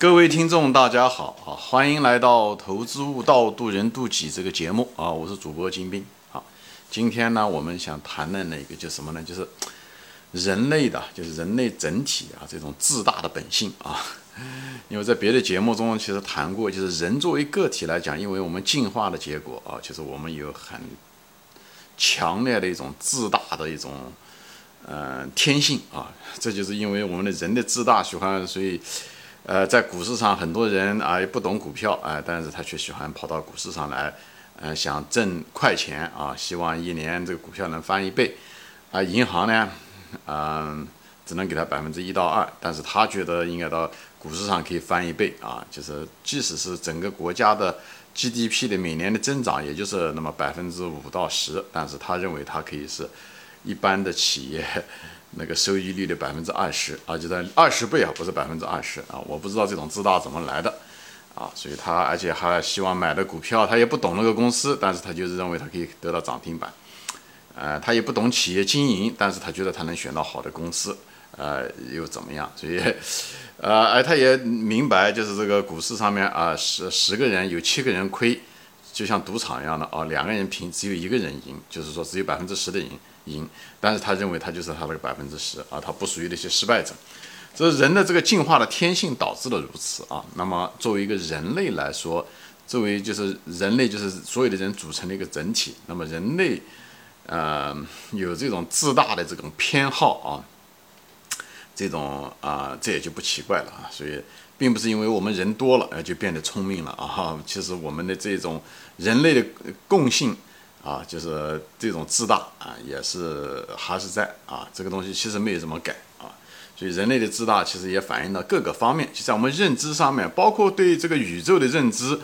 各位听众，大家好啊！欢迎来到《投资悟道，渡人渡己》这个节目啊！我是主播金兵啊。今天呢，我们想谈的那个就什么呢？就是人类的，就是人类整体啊这种自大的本性啊。因为在别的节目中其实谈过，就是人作为个体来讲，因为我们进化的结果啊，就是我们有很强烈的一种自大的一种呃天性啊。这就是因为我们的人的自大，喜欢所以。呃，在股市上，很多人啊也不懂股票啊，但是他却喜欢跑到股市上来，呃，想挣快钱啊，希望一年这个股票能翻一倍，啊，银行呢，嗯，只能给他百分之一到二，但是他觉得应该到股市上可以翻一倍啊，就是即使是整个国家的 GDP 的每年的增长，也就是那么百分之五到十，但是他认为他可以是一般的企业。那个收益率的百分之二十啊，就在二十倍啊，不是百分之二十啊，我不知道这种自大怎么来的啊，所以他而且还希望买的股票，他也不懂那个公司，但是他就是认为他可以得到涨停板，呃，他也不懂企业经营，但是他觉得他能选到好的公司，呃，又怎么样？所以，呃，而他也明白，就是这个股市上面啊，十十个人有七个人亏，就像赌场一样的啊，两个人平只有一个人赢，就是说只有百分之十的赢。赢，但是他认为他就是他那个百分之十啊，他不属于那些失败者，这是人的这个进化的天性导致的如此啊。那么作为一个人类来说，作为就是人类就是所有的人组成的一个整体，那么人类，呃，有这种自大的这种偏好啊，这种啊，这也就不奇怪了啊。所以并不是因为我们人多了呃就变得聪明了啊，其实我们的这种人类的共性。啊，就是这种自大啊，也是还是在啊，这个东西其实没有怎么改啊，所以人类的自大其实也反映到各个方面，就在我们认知上面，包括对这个宇宙的认知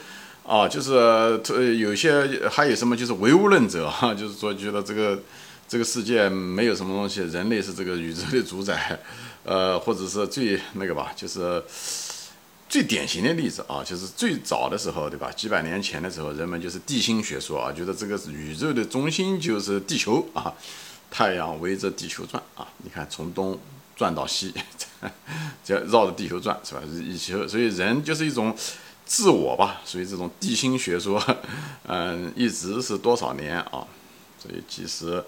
啊，就是呃有些还有什么就是唯物论者哈，就是说觉得这个这个世界没有什么东西，人类是这个宇宙的主宰，呃，或者是最那个吧，就是。最典型的例子啊，就是最早的时候，对吧？几百年前的时候，人们就是地心学说啊，觉得这个宇宙的中心就是地球啊，太阳围着地球转啊，你看从东转到西，这绕着地球转是吧？以球，所以人就是一种自我吧，所以这种地心学说，嗯，一直是多少年啊？所以其实。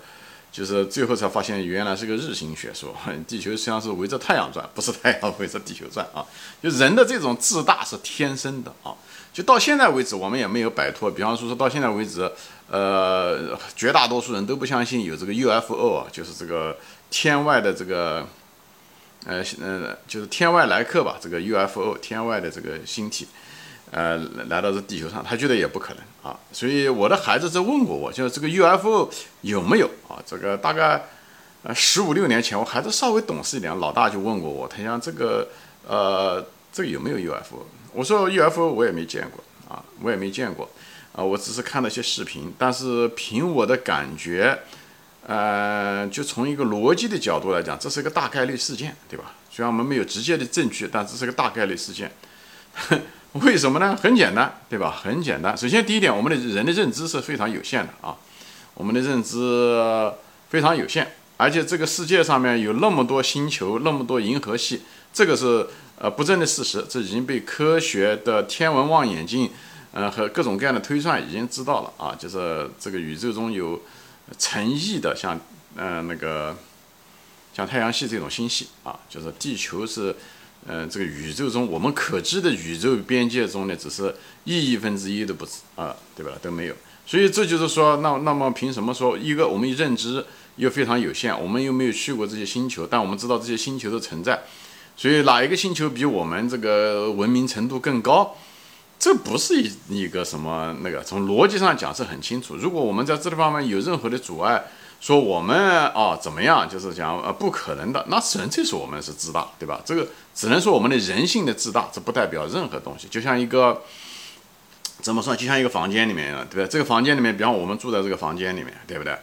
就是最后才发现，原来是个日心学说，地球实际上是围着太阳转，不是太阳围着地球转啊。就人的这种自大是天生的啊。就到现在为止，我们也没有摆脱。比方说，说到现在为止，呃，绝大多数人都不相信有这个 UFO 啊，就是这个天外的这个，呃，呃，就是天外来客吧，这个 UFO 天外的这个星体。呃，来到这地球上，他觉得也不可能啊，所以我的孩子在问过我，就是这个 UFO 有没有啊？这个大概呃十五六年前，我孩子稍微懂事一点，老大就问过我，他讲这个呃这个有没有 UFO？我说 UFO 我也没见过啊，我也没见过啊，我只是看了些视频，但是凭我的感觉，呃，就从一个逻辑的角度来讲，这是一个大概率事件，对吧？虽然我们没有直接的证据，但这是个大概率事件。为什么呢？很简单，对吧？很简单。首先，第一点，我们的人的认知是非常有限的啊，我们的认知非常有限，而且这个世界上面有那么多星球，那么多银河系，这个是呃不争的事实，这已经被科学的天文望远镜，呃和各种各样的推算已经知道了啊，就是这个宇宙中有成亿的像嗯那个像太阳系这种星系啊，就是地球是。嗯，这个宇宙中我们可知的宇宙边界中呢，只是亿亿分之一都不止啊，对吧？都没有。所以这就是说，那那么凭什么说一个我们认知又非常有限，我们又没有去过这些星球，但我们知道这些星球的存在，所以哪一个星球比我们这个文明程度更高？这不是一一个什么那个，从逻辑上讲是很清楚。如果我们在这方面有任何的阻碍，说我们啊怎么样，就是讲呃不可能的，那纯粹是我们是自大，对吧？这个只能说我们的人性的自大，这不代表任何东西。就像一个怎么说？就像一个房间里面，对不对？这个房间里面，比方我们住在这个房间里面，对不对？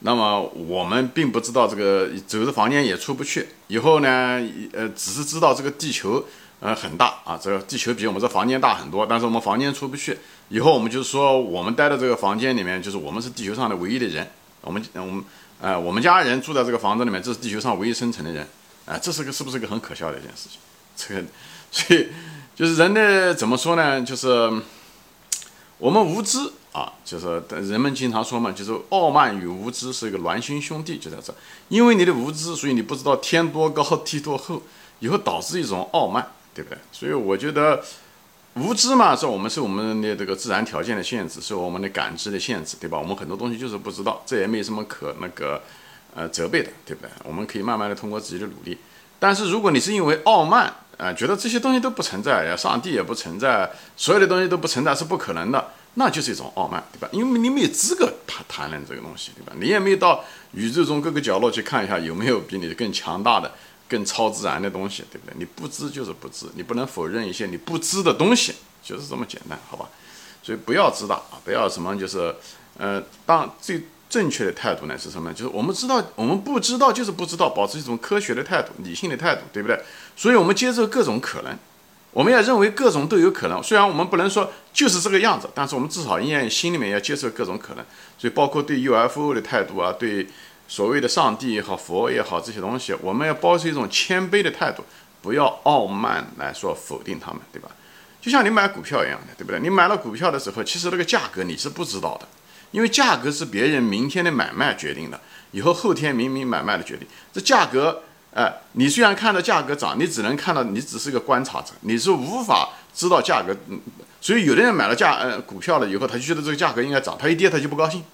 那么我们并不知道这个走的房间也出不去。以后呢，呃，只是知道这个地球呃很大啊，这个地球比我们这房间大很多，但是我们房间出不去。以后我们就是说，我们待在这个房间里面，就是我们是地球上的唯一的人。我们我们呃，我们家人住在这个房子里面，这是地球上唯一生存的人，啊，这是个是不是个很可笑的一件事情？这个，所以就是人的怎么说呢？就是我们无知啊，就是人们经常说嘛，就是傲慢与无知是一个孪生兄弟，就在这。因为你的无知，所以你不知道天多高地多厚，以后导致一种傲慢，对不对？所以我觉得无知嘛，是我们是我们的这个自然条件的限制，是我们的感知的限制，对吧？我们很多东西就是不知道，这也没什么可那个呃责备的，对不对？我们可以慢慢的通过自己的努力。但是如果你是因为傲慢，啊，觉得这些东西都不存在，上帝也不存在，所有的东西都不存在是不可能的，那就是一种傲慢，对吧？因为你没有资格谈谈论这个东西，对吧？你也没有到宇宙中各个角落去看一下有没有比你更强大的、更超自然的东西，对不对？你不知就是不知，你不能否认一些你不知的东西，就是这么简单，好吧？所以不要知道啊，不要什么就是，呃，当最。正确的态度呢是什么？就是我们知道，我们不知道就是不知道，保持一种科学的态度、理性的态度，对不对？所以，我们接受各种可能，我们要认为各种都有可能。虽然我们不能说就是这个样子，但是我们至少应该心里面要接受各种可能。所以，包括对 UFO 的态度啊，对所谓的上帝也好、佛也好这些东西，我们要保持一种谦卑的态度，不要傲慢来说否定他们，对吧？就像你买股票一样的，对不对？你买了股票的时候，其实那个价格你是不知道的。因为价格是别人明天的买卖决定的，以后后天明明买卖的决定。这价格，哎，你虽然看到价格涨，你只能看到，你只是个观察者，你是无法知道价格。嗯，所以有的人买了价，呃，股票了以后，他就觉得这个价格应该涨，他一跌他就不高兴。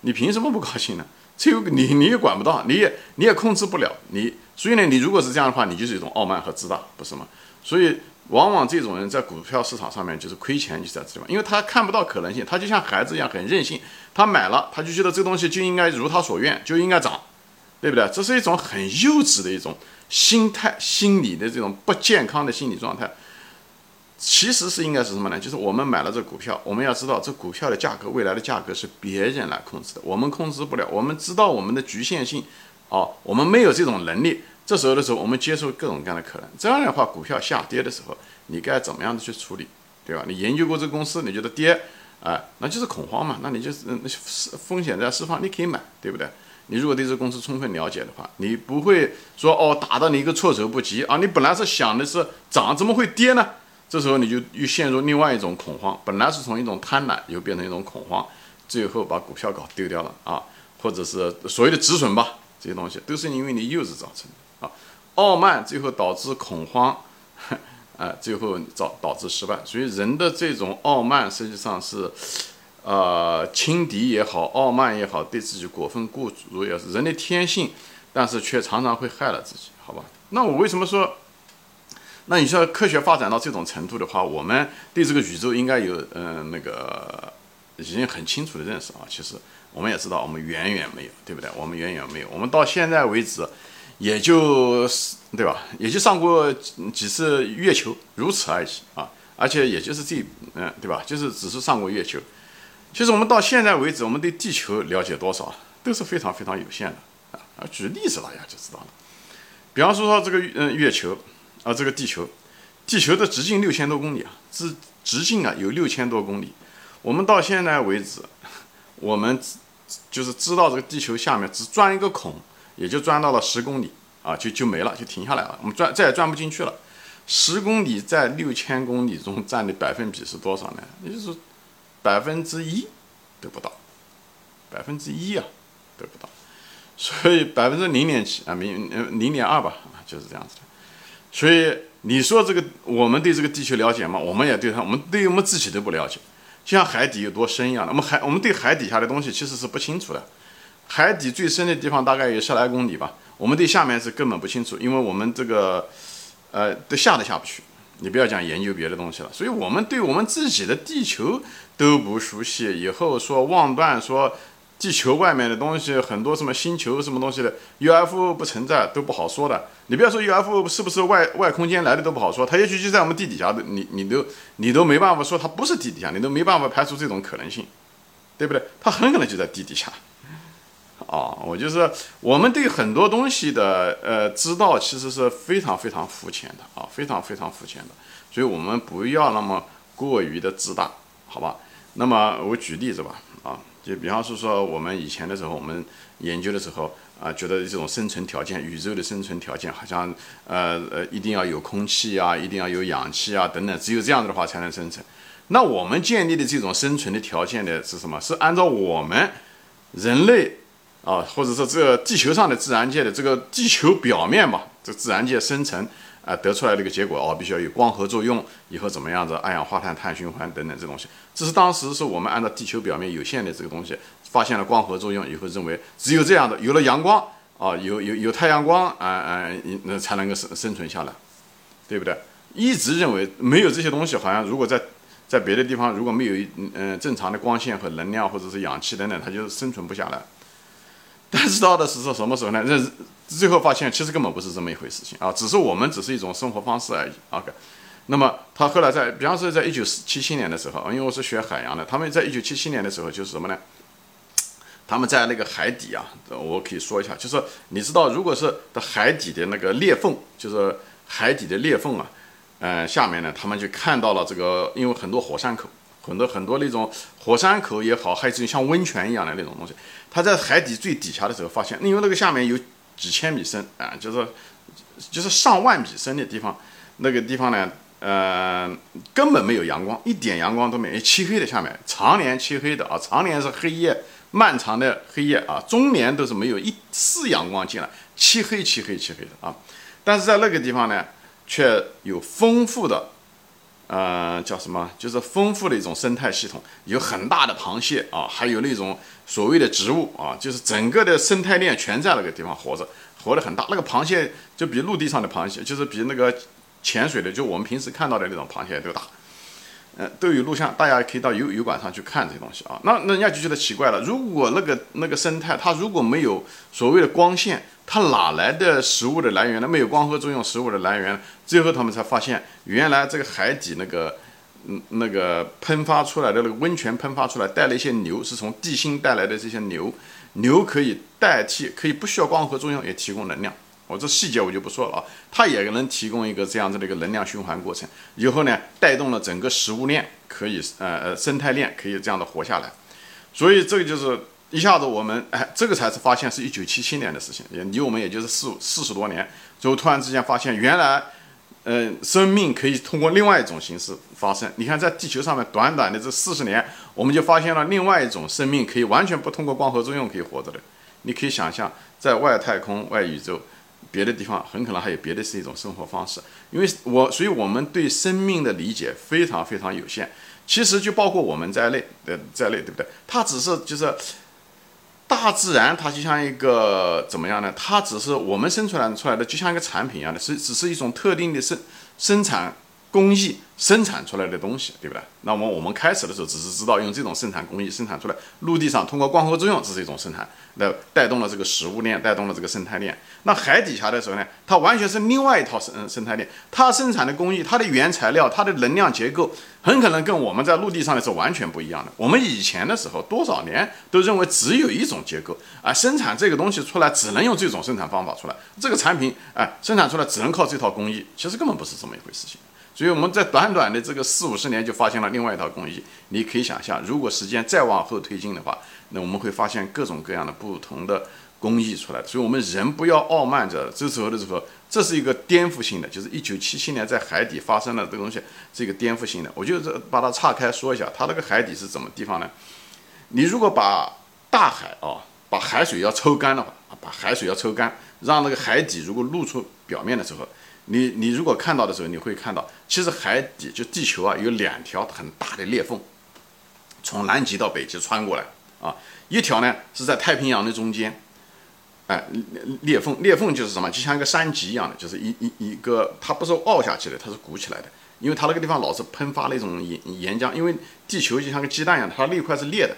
你凭什么不高兴呢？这个你你也管不到，你也你也控制不了。你所以呢，你如果是这样的话，你就是一种傲慢和自大，不是吗？所以。往往这种人在股票市场上面就是亏钱，就在这地方，因为他看不到可能性，他就像孩子一样很任性，他买了，他就觉得这东西就应该如他所愿，就应该涨，对不对？这是一种很幼稚的一种心态、心理的这种不健康的心理状态。其实是应该是什么呢？就是我们买了这股票，我们要知道这股票的价格，未来的价格是别人来控制的，我们控制不了。我们知道我们的局限性，哦，我们没有这种能力。这时候的时候，我们接受各种各样的可能。这样的话，股票下跌的时候，你该怎么样的去处理，对吧？你研究过这公司，你觉得跌，啊，那就是恐慌嘛？那你就是那风险在释放，你可以买，对不对？你如果对这公司充分了解的话，你不会说哦，打到你一个措手不及啊！你本来是想的是涨，怎么会跌呢？这时候你就又陷入另外一种恐慌，本来是从一种贪婪又变成一种恐慌，最后把股票搞丢掉了啊，或者是所谓的止损吧，这些东西都是因为你幼稚造成的啊。傲慢最后导致恐慌，啊，最后导导致失败。所以人的这种傲慢实际上是，呃，轻敌也好，傲慢也好，对自己过分固执也是人的天性，但是却常常会害了自己，好吧？那我为什么说？那你说科学发展到这种程度的话，我们对这个宇宙应该有嗯那个已经很清楚的认识啊。其实我们也知道，我们远远没有，对不对？我们远远没有，我们到现在为止。也就是对吧？也就上过几次月球，如此而已啊！而且也就是这，嗯，对吧？就是只是上过月球。其实我们到现在为止，我们对地球了解多少，都是非常非常有限的啊！啊，举例子大家就知道了。比方说说这个嗯月球啊，这个地球，地球的直径六千多公里啊，直直径啊有六千多公里。我们到现在为止，我们就是知道这个地球下面只钻一个孔。也就钻到了十公里啊，就就没了，就停下来了。我们钻再也钻不进去了。十公里在六千公里中占的百分比是多少呢？也就是百分之一都不到，百分之一啊都不到。所以百分之零点七啊，零零点二吧，就是这样子的。所以你说这个，我们对这个地球了解吗？我们也对它，我们对我们自己都不了解。就像海底有多深一样的，我们海我们对海底下的东西其实是不清楚的。海底最深的地方大概有十来公里吧，我们对下面是根本不清楚，因为我们这个，呃，都下都下不去。你不要讲研究别的东西了，所以我们对我们自己的地球都不熟悉。以后说妄断说地球外面的东西很多什么星球什么东西的 UFO 不存在都不好说的。你不要说 UFO 是不是外外空间来的都不好说，它也许就在我们地底下的，你你都你都没办法说它不是地底下，你都没办法排除这种可能性，对不对？它很可能就在地底下。啊，我就是我们对很多东西的呃知道，其实是非常非常肤浅的啊，非常非常肤浅的，所以我们不要那么过于的自大，好吧？那么我举例子吧，啊，就比方是说我们以前的时候，我们研究的时候啊，觉得这种生存条件，宇宙的生存条件好像呃呃一定要有空气啊，一定要有氧气啊等等，只有这样子的话才能生存。那我们建立的这种生存的条件呢是什么？是按照我们人类啊，或者说这个地球上的自然界的这个地球表面吧，这自然界生成啊得出来的一个结果哦，必须要有光合作用，以后怎么样子，二氧化碳、碳循环等等这东西。这是当时是我们按照地球表面有限的这个东西，发现了光合作用以后，认为只有这样的，有了阳光啊，有有有太阳光啊啊，那才能够生生存下来，对不对？一直认为没有这些东西，好像如果在在别的地方如果没有嗯正常的光线和能量或者是氧气等等，它就生存不下来。但是到的是说什么时候呢？认最后发现其实根本不是这么一回事情啊，只是我们只是一种生活方式而已。OK，那么他后来在，比方说在一九七七年的时候，因为我是学海洋的，他们在一九七七年的时候就是什么呢？他们在那个海底啊，我可以说一下，就是你知道，如果是的海底的那个裂缝，就是海底的裂缝啊。嗯，下面呢，他们就看到了这个，因为很多火山口，很多很多那种火山口也好，还有这种像温泉一样的那种东西。他在海底最底下的时候发现，因为那个下面有几千米深啊，就是就是上万米深的地方，那个地方呢，呃，根本没有阳光，一点阳光都没有，漆黑的下面，常年漆黑的啊，常年是黑夜，漫长的黑夜啊，终年都是没有一丝阳光进来，漆黑漆黑漆黑的啊。但是在那个地方呢。却有丰富的，呃，叫什么？就是丰富的一种生态系统，有很大的螃蟹啊，还有那种所谓的植物啊，就是整个的生态链全在那个地方活着，活得很大。那个螃蟹就比陆地上的螃蟹，就是比那个潜水的，就我们平时看到的那种螃蟹都大。呃，都有录像，大家可以到油油管上去看这些东西啊。那那人家就觉得奇怪了，如果那个那个生态它如果没有所谓的光线，它哪来的食物的来源呢？没有光合作用，食物的来源。最后他们才发现，原来这个海底那个嗯那个喷发出来的那个温泉喷发出来，带了一些硫，是从地心带来的这些硫，硫可以代替，可以不需要光合作用也提供能量。我这细节我就不说了啊，它也能提供一个这样子的一个能量循环过程，以后呢带动了整个食物链，可以呃呃生态链可以这样的活下来，所以这个就是一下子我们哎这个才是发现是一九七七年的事情，也离我们也就是四四十多年，最后突然之间发现原来嗯生命可以通过另外一种形式发生，你看在地球上面短短的这四十年，我们就发现了另外一种生命可以完全不通过光合作用可以活着的，你可以想象在外太空外宇宙。别的地方很可能还有别的是一种生活方式，因为我，所以我们对生命的理解非常非常有限。其实就包括我们在内的在内，对不对？它只是就是大自然，它就像一个怎么样呢？它只是我们生出来出来的，就像一个产品一样的，是只是一种特定的生生产。工艺生产出来的东西，对不对？那么我们开始的时候只是知道用这种生产工艺生产出来，陆地上通过光合作用这是一种生产，那带动了这个食物链，带动了这个生态链。那海底下的时候呢，它完全是另外一套生生态链，它生产的工艺、它的原材料、它的能量结构，很可能跟我们在陆地上的是完全不一样的。我们以前的时候多少年都认为只有一种结构啊，生产这个东西出来只能用这种生产方法出来，这个产品哎生产出来只能靠这套工艺，其实根本不是这么一回事情。所以我们在短短的这个四五十年就发现了另外一套工艺。你可以想象，如果时间再往后推进的话，那我们会发现各种各样的不同的工艺出来。所以，我们人不要傲慢着。这时候的时候，这是一个颠覆性的，就是一九七七年在海底发生的这个东西，是一个颠覆性的。我就是把它岔开说一下，它那个海底是怎么地方呢？你如果把大海啊，把海水要抽干的话，把海水要抽干，让那个海底如果露出表面的时候。你你如果看到的时候，你会看到，其实海底就地球啊，有两条很大的裂缝，从南极到北极穿过来啊，一条呢是在太平洋的中间，哎，裂缝裂缝就是什么，就像一个山脊一样的，就是一一一个，它不是凹下去的，它是鼓起来的，因为它那个地方老是喷发那种岩岩浆，因为地球就像个鸡蛋一样，它那块是裂的，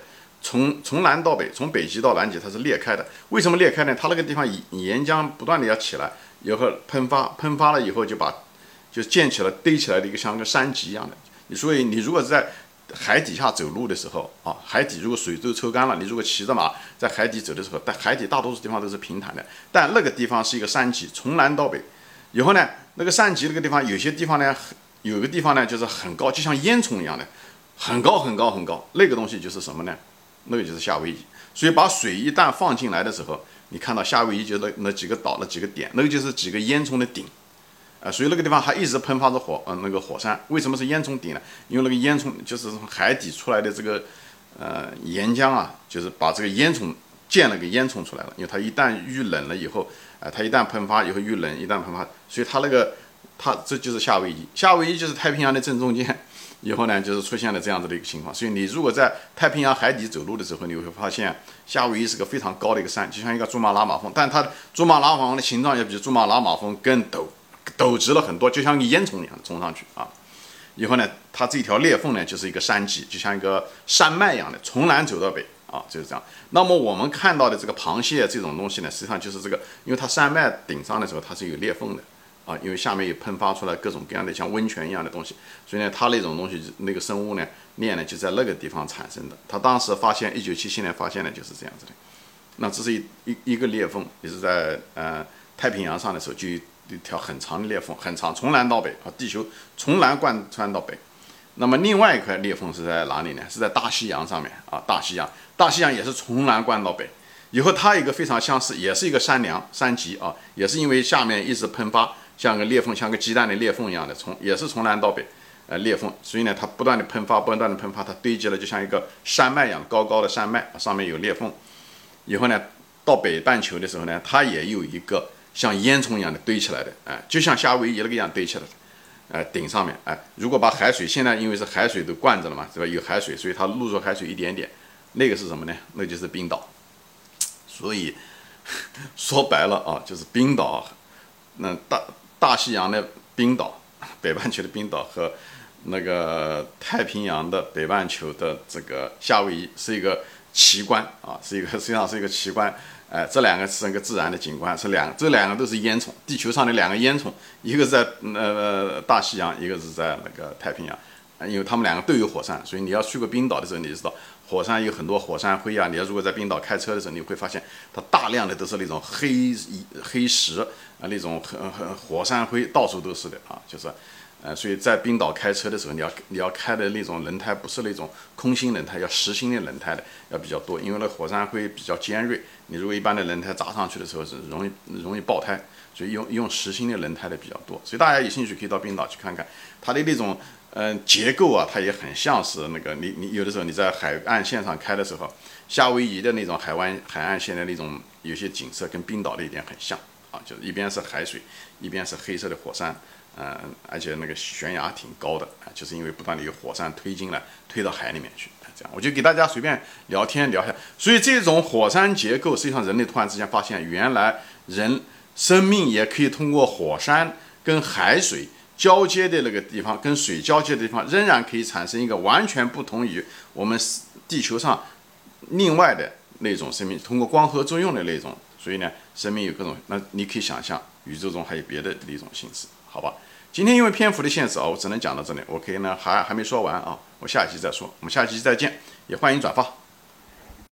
从从南到北，从北极到南极它是裂开的，为什么裂开呢？它那个地方岩浆不断的要起来。以后喷发，喷发了以后就把就建起了堆起来的一个像个山脊一样的。你所以你如果是在海底下走路的时候啊，海底如果水都抽干了，你如果骑着马在海底走的时候，但海底大多数地方都是平坦的，但那个地方是一个山脊，从南到北。以后呢，那个山脊那个地方有些地方呢，有个地方呢就是很高，就像烟囱一样的，很高很高很高，那个东西就是什么呢？那个就是夏威夷。所以把水一旦放进来的时候，你看到夏威夷就那那几个岛那几个点，那个就是几个烟囱的顶，啊，所以那个地方还一直喷发着火，呃，那个火山为什么是烟囱顶呢？因为那个烟囱就是从海底出来的这个呃岩浆啊，就是把这个烟囱建了个烟囱出来了。因为它一旦遇冷了以后，啊，它一旦喷发以后遇冷，一旦喷发，所以它那个它这就是夏威夷，夏威夷就是太平洋的正中间。以后呢，就是出现了这样子的一个情况。所以你如果在太平洋海底走路的时候，你会发现夏威夷是个非常高的一个山，就像一个珠穆朗玛峰，但它珠穆朗玛峰的形状也比珠穆朗玛峰更陡，陡直了很多，就像个烟囱一样冲上去啊。以后呢，它这条裂缝呢，就是一个山脊，就像一个山脉一样的，从南走到北啊，就是这样。那么我们看到的这个螃蟹这种东西呢，实际上就是这个，因为它山脉顶上的时候，它是有裂缝的。啊，因为下面有喷发出来各种各样的像温泉一样的东西，所以呢，它那种东西那个生物呢，链呢就在那个地方产生的。他当时发现，一九七七年发现的就是这样子的。那这是一一一个裂缝，也是在呃太平洋上的时候就一条很长的裂缝，很长，从南到北啊，地球从南贯穿到北。那么另外一块裂缝是在哪里呢？是在大西洋上面啊，大西洋，大西洋也是从南贯到北。以后它一个非常相似，也是一个山梁山脊啊，也是因为下面一直喷发。像个裂缝，像个鸡蛋的裂缝一样的，从也是从南到北，呃，裂缝，所以呢，它不断的喷发，不断的喷发，它堆积了，就像一个山脉一样，高高的山脉上面有裂缝。以后呢，到北半球的时候呢，它也有一个像烟囱一样的堆起来的，哎，就像夏威夷那个样堆起来的，哎，顶上面，哎，如果把海水，现在因为是海水都灌着了嘛，是吧？有海水，所以它露出海水一点点，那个是什么呢？那就是冰岛。所以说白了啊，就是冰岛，那大。大西洋的冰岛，北半球的冰岛和那个太平洋的北半球的这个夏威夷是一个奇观啊，是一个实际上是一个奇观。哎，这两个是一个自然的景观，是两这两个都是烟囱，地球上的两个烟囱，一个是在呃大西洋，一个是在那个太平洋。因为他们两个都有火山，所以你要去过冰岛的时候，你就知道火山有很多火山灰啊。你要如果在冰岛开车的时候，你会发现它大量的都是那种黑黑石啊，那种很很火山灰到处都是的啊。就是，呃，所以在冰岛开车的时候，你要你要开的那种轮胎不是那种空心轮胎，要实心的轮胎的要比较多，因为那火山灰比较尖锐。你如果一般的轮胎砸上去的时候是容易容易爆胎，所以用用实心的轮胎的比较多。所以大家有兴趣可以到冰岛去看看它的那种。嗯，结构啊，它也很像是那个你你有的时候你在海岸线上开的时候，夏威夷的那种海湾海岸线的那种有些景色跟冰岛的一点很像啊，就是一边是海水，一边是黑色的火山，嗯，而且那个悬崖挺高的啊，就是因为不断的有火山推进来，推到海里面去，这样我就给大家随便聊天聊一下。所以这种火山结构，实际上人类突然之间发现，原来人生命也可以通过火山跟海水。交接的那个地方跟水交接的地方，仍然可以产生一个完全不同于我们地球上另外的那种生命，通过光合作用的那种。所以呢，生命有各种。那你可以想象，宇宙中还有别的一种形式，好吧？今天因为篇幅的限制啊，我只能讲到这里。我可以呢，还还没说完啊，我下期再说。我们下期再见，也欢迎转发。